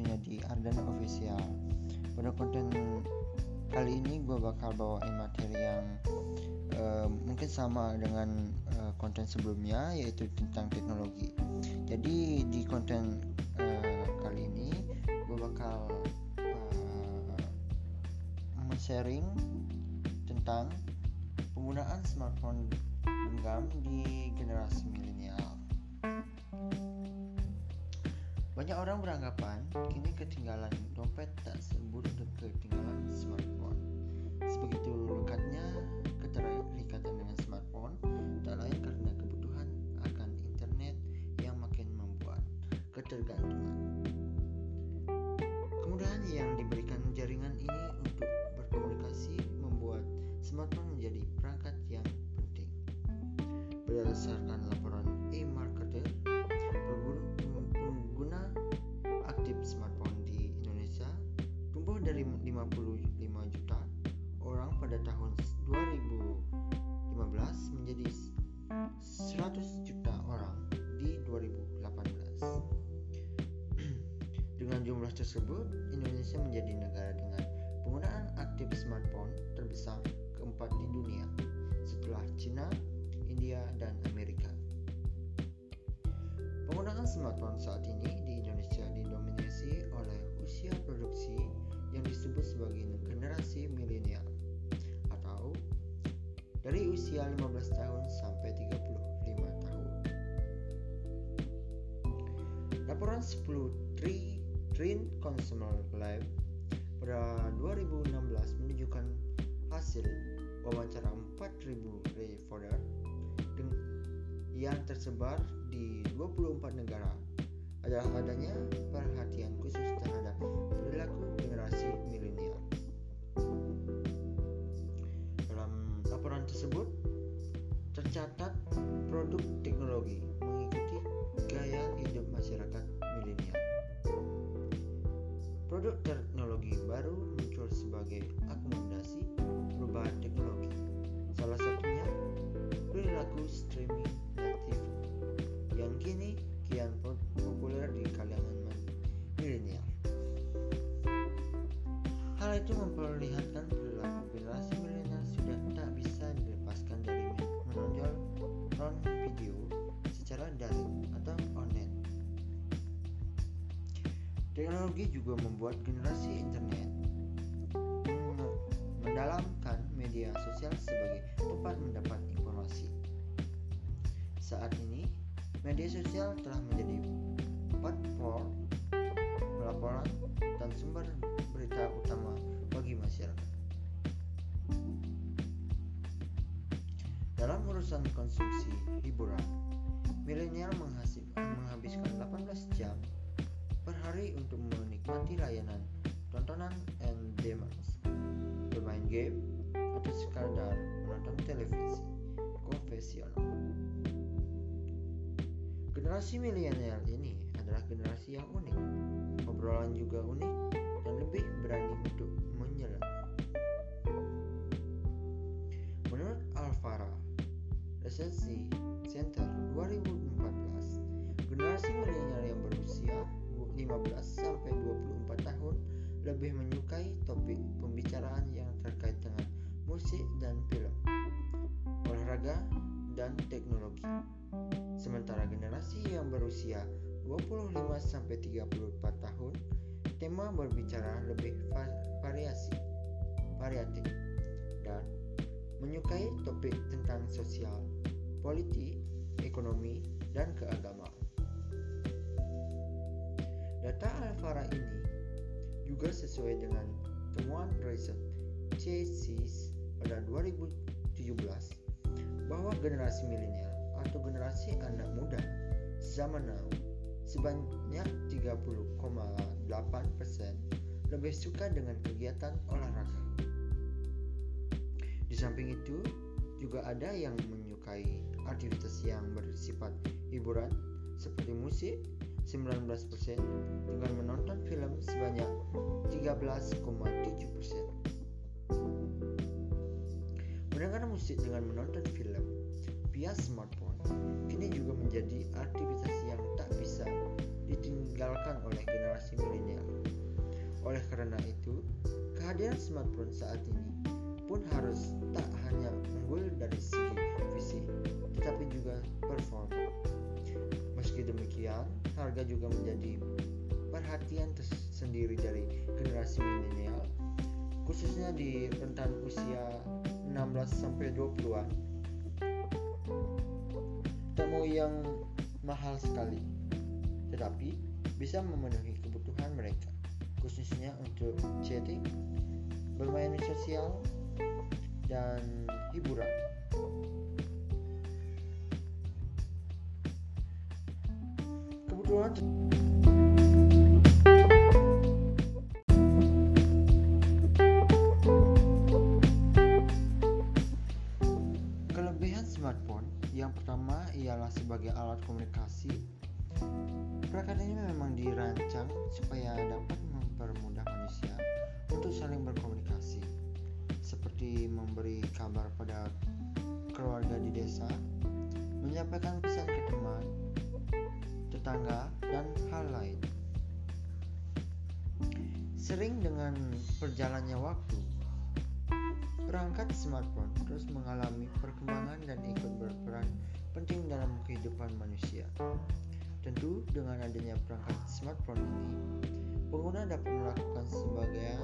waktunya di Ardana Official. Pada konten kali ini gue bakal bawain materi yang uh, mungkin sama dengan uh, konten sebelumnya yaitu tentang teknologi. Jadi di konten uh, kali ini gue bakal uh, sharing tentang penggunaan smartphone genggam di generasi Banyak orang beranggapan kini ketinggalan dompet tak seburuk ketinggalan smartphone. Sebegitu lekatnya keterikatan dengan smartphone tak lain karena kebutuhan akan internet yang makin membuat ketergantungan. Kemudahan yang diberikan jaringan ini untuk berkomunikasi membuat smartphone menjadi perangkat yang penting. Berdasarkan laporan pada tahun 2015 menjadi 100 juta orang di 2018. Dengan jumlah tersebut, Indonesia menjadi negara dengan penggunaan aktif smartphone terbesar keempat di dunia setelah China, India, dan Amerika. Penggunaan smartphone saat ini di Indonesia didominasi oleh usia produksi yang disebut sebagai generasi milenial dari usia 15 tahun sampai 35 tahun. Laporan 10 Tri Train Consumer Lab pada 2016 menunjukkan hasil wawancara 4.000 reporter yang tersebar di 24 negara adalah adanya tercatat produk teknologi mengikuti gaya hidup masyarakat milenial. Produk teknologi baru muncul sebagai akomodasi Teknologi juga membuat generasi internet mendalamkan media sosial sebagai tempat mendapat informasi. Saat ini, media sosial telah menjadi platform pelaporan dan sumber berita utama bagi masyarakat. Dalam urusan konsumsi hiburan, milenial menghabiskan 18 jam per hari untuk menikmati layanan tontonan and demands, bermain game, atau sekadar menonton televisi konvensional. Generasi milenial ini adalah generasi yang unik, obrolan juga unik dan lebih berani untuk menyelam. Menurut Alvara, Resensi Center 2014, generasi milenial yang berusia 15 sampai 24 tahun lebih menyukai topik pembicaraan yang terkait dengan musik dan film, olahraga, dan teknologi. Sementara generasi yang berusia 25 sampai 34 tahun, tema berbicara lebih variasi, variatif, dan menyukai topik tentang sosial, politik, ekonomi, dan keagamaan. Data Alfara ini juga sesuai dengan temuan riset CSIS pada 2017 bahwa generasi milenial atau generasi anak muda zaman now sebanyak 30,8% lebih suka dengan kegiatan olahraga. Di samping itu, juga ada yang menyukai aktivitas yang bersifat hiburan seperti musik 19% dengan menonton film sebanyak 13,7%. Mendengar musik dengan menonton film via smartphone kini juga menjadi aktivitas yang tak bisa ditinggalkan oleh generasi milenial. Oleh karena itu, kehadiran smartphone saat ini pun harus tak hanya unggul dari segi fisik, tetapi juga performa. Meski demikian, harga juga menjadi perhatian tersendiri dari generasi milenial, khususnya di rentan usia 16 sampai 20-an. Temu yang mahal sekali, tetapi bisa memenuhi kebutuhan mereka, khususnya untuk chatting, bermain sosial, dan hiburan. Kebutuhan Kelebihan smartphone yang pertama ialah sebagai alat komunikasi. Perangkat ini memang dirancang supaya dapat mempermudah manusia untuk saling berkomunikasi, seperti memberi kabar pada keluarga di desa, menyampaikan pesan ke teman, tetangga, dan hal lain. Sering dengan berjalannya waktu, perangkat smartphone terus mengalami perkembangan dan ikut berperan penting dalam kehidupan manusia. Tentu dengan adanya perangkat smartphone ini, pengguna dapat melakukan sebagian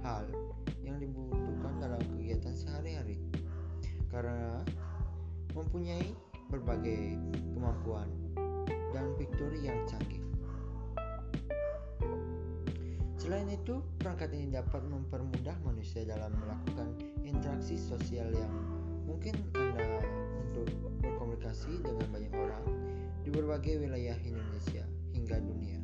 hal yang dibutuhkan dalam kegiatan sehari-hari karena mempunyai berbagai kemampuan dan fitur yang canggih. Selain itu, perangkat ini dapat mempermudah manusia dalam melakukan interaksi sosial yang mungkin Anda untuk berkomunikasi dengan banyak orang di berbagai wilayah Indonesia hingga dunia.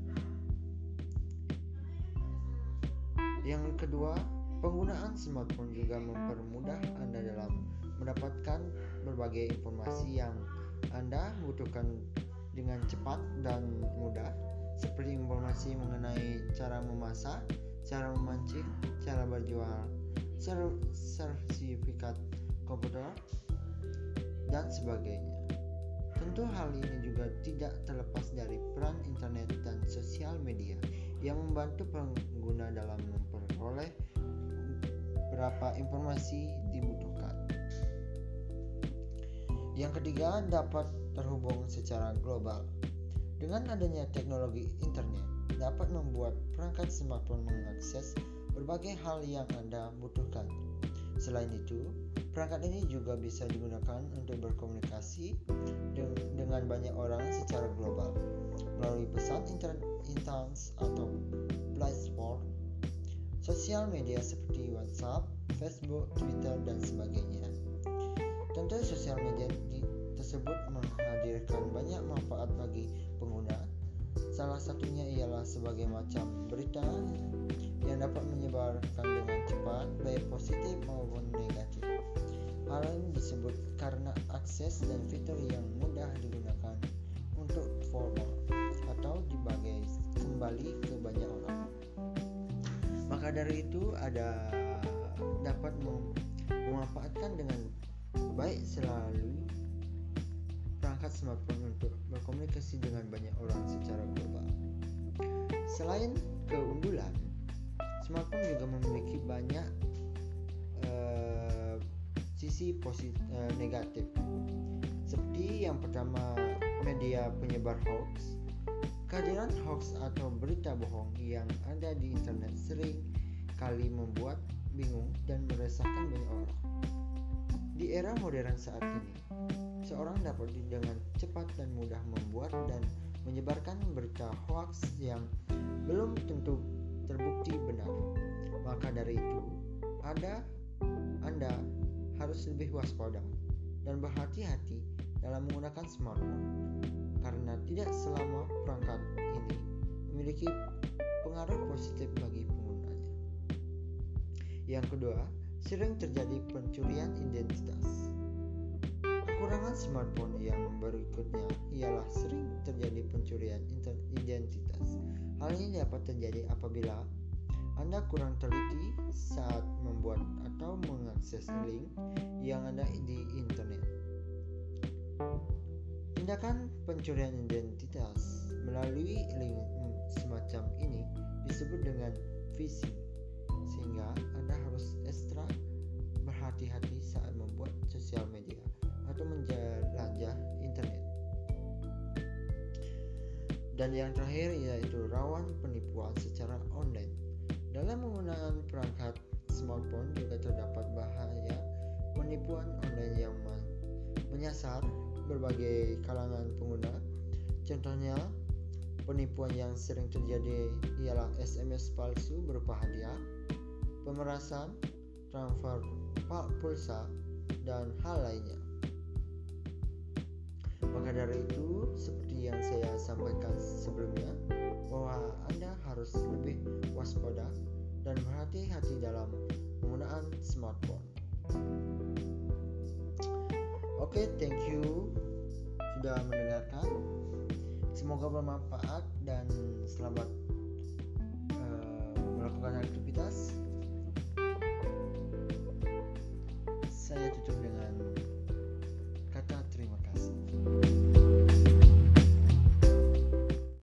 Yang kedua, penggunaan smartphone juga mempermudah Anda dalam mendapatkan berbagai informasi yang Anda butuhkan dengan cepat dan mudah seperti informasi mengenai cara memasak, cara memancing, cara berjual, sertifikat komputer, dan sebagainya. Tentu hal ini juga tidak terlepas dari peran internet dan sosial media yang membantu pengguna dalam memperoleh berapa informasi dibutuhkan. Yang ketiga, dapat terhubung secara global. Dengan adanya teknologi internet, dapat membuat perangkat smartphone mengakses berbagai hal yang Anda butuhkan. Selain itu, perangkat ini juga bisa digunakan untuk berkomunikasi dengan banyak orang secara global melalui pesan internet intens atau platform sosial media seperti WhatsApp, Facebook, Twitter, dan sebagainya. Tentu sosial media tersebut menghadirkan banyak manfaat bagi pengguna. Salah satunya ialah sebagai macam berita yang dapat menyebarkan dengan cepat baik positif maupun negatif. Hal ini disebut karena akses dan fitur yang mudah digunakan untuk formal atau dibagi kembali ke banyak orang. Maka dari itu ada dapat memanfaatkan dengan baik selalu perangkat smartphone untuk berkomunikasi dengan banyak orang secara global. Selain keunggulan, smartphone juga memiliki banyak uh, sisi positif uh, negatif. Seperti yang pertama, media penyebar hoax. Kehadiran hoax atau berita bohong yang ada di internet sering kali membuat bingung dan meresahkan banyak orang. Di era modern saat ini, seorang dapat dengan cepat dan mudah membuat dan menyebarkan berita hoax yang belum tentu terbukti benar. Maka dari itu, ada Anda harus lebih waspada dan berhati-hati dalam menggunakan smartphone karena tidak selama perangkat ini memiliki pengaruh positif bagi penggunanya. Yang kedua, sering terjadi pencurian identitas. Kekurangan smartphone yang berikutnya ialah sering terjadi pencurian identitas. Hal ini dapat terjadi apabila Anda kurang teliti saat membuat atau mengakses link yang ada di internet. Tindakan pencurian identitas melalui link semacam ini disebut dengan phishing, sehingga Anda harus ekstra berhati-hati saat membuat sosial media atau menjelajah internet. Dan yang terakhir yaitu rawan penipuan secara online. Dalam menggunakan perangkat smartphone juga terdapat bahaya penipuan online yang menyasar berbagai kalangan pengguna. Contohnya, penipuan yang sering terjadi ialah SMS palsu berupa hadiah, pemerasan, transfer pulsa, dan hal lainnya. Maka dari itu, seperti yang saya sampaikan sebelumnya, bahwa Anda harus lebih waspada dan berhati-hati dalam penggunaan smartphone. Oke, okay, thank you sudah mendengarkan. Semoga bermanfaat dan selamat uh, melakukan aktivitas. Saya tutup dengan kata terima kasih.